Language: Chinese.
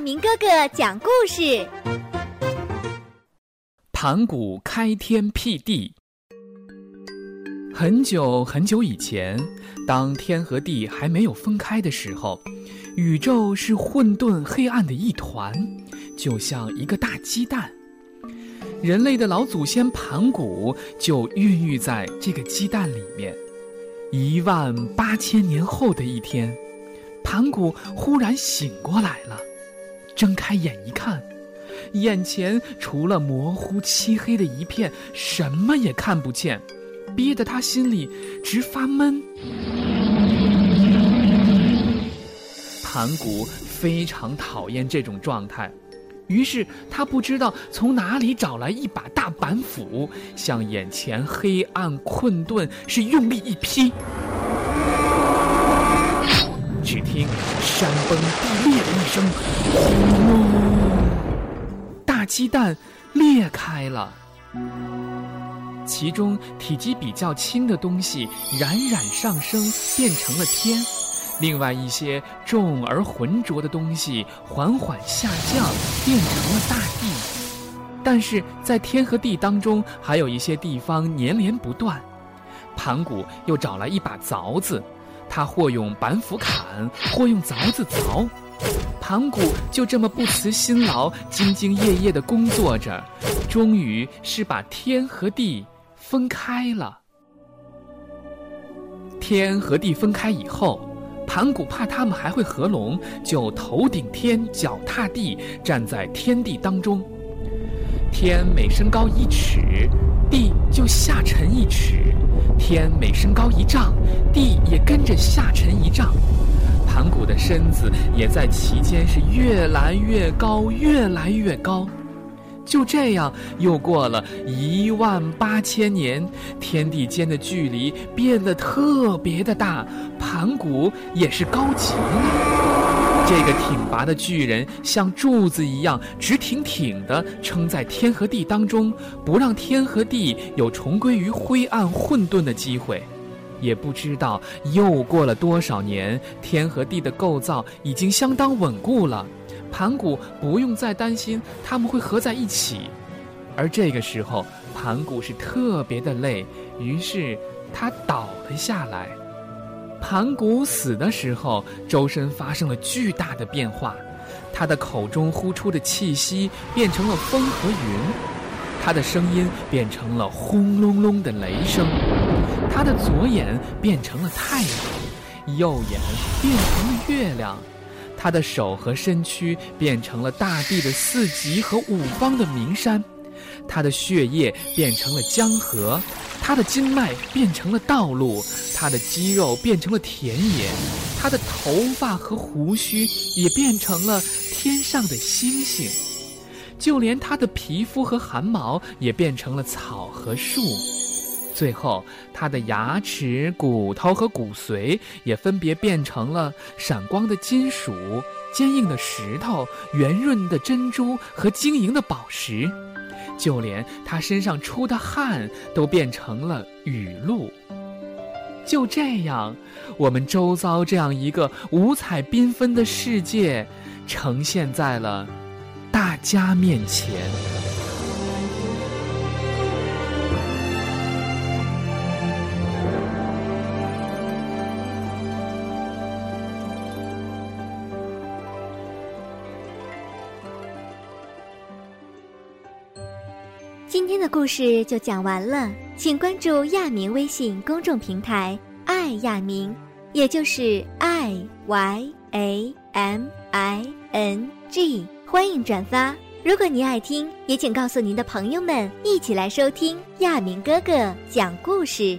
明哥哥讲故事。盘古开天辟地。很久很久以前，当天和地还没有分开的时候，宇宙是混沌黑暗的一团，就像一个大鸡蛋。人类的老祖先盘古就孕育在这个鸡蛋里面。一万八千年后的一天，盘古忽然醒过来了，睁开眼一看，眼前除了模糊漆黑的一片，什么也看不见，憋得他心里直发闷。盘古非常讨厌这种状态。于是他不知道从哪里找来一把大板斧，向眼前黑暗困顿是用力一劈。只听山崩地裂声，轰隆！大鸡蛋裂开了，其中体积比较轻的东西冉冉上升，变成了天。另外一些重而浑浊的东西缓缓下降，变成了大地。但是在天和地当中，还有一些地方粘连不断。盘古又找来一把凿子，他或用板斧砍，或用凿子凿。盘古就这么不辞辛劳、兢兢业业地工作着，终于是把天和地分开了。天和地分开以后。盘古怕他们还会合拢，就头顶天，脚踏地，站在天地当中。天每升高一尺，地就下沉一尺；天每升高一丈，地也跟着下沉一丈。盘古的身子也在其间是越来越高，越来越高。就这样，又过了一万八千年，天地间的距离变得特别的大，盘古也是高极了。这个挺拔的巨人像柱子一样直挺挺的撑在天和地当中，不让天和地有重归于灰暗混沌的机会。也不知道又过了多少年，天和地的构造已经相当稳固了。盘古不用再担心他们会合在一起，而这个时候，盘古是特别的累，于是他倒了下来。盘古死的时候，周身发生了巨大的变化，他的口中呼出的气息变成了风和云，他的声音变成了轰隆隆的雷声，他的左眼变成了太阳，右眼变成了月亮。他的手和身躯变成了大地的四极和五方的名山，他的血液变成了江河，他的经脉变成了道路，他的肌肉变成了田野，他的头发和胡须也变成了天上的星星，就连他的皮肤和汗毛也变成了草和树。最后，他的牙齿、骨头和骨髓也分别变成了闪光的金属、坚硬的石头、圆润的珍珠和晶莹的宝石，就连他身上出的汗都变成了雨露。就这样，我们周遭这样一个五彩缤纷的世界，呈现在了家面前。今天的故事就讲完了，请关注亚明微信公众平台“爱亚明”，也就是 i y a m i n g，欢迎转发。如果您爱听，也请告诉您的朋友们，一起来收听亚明哥哥讲故事。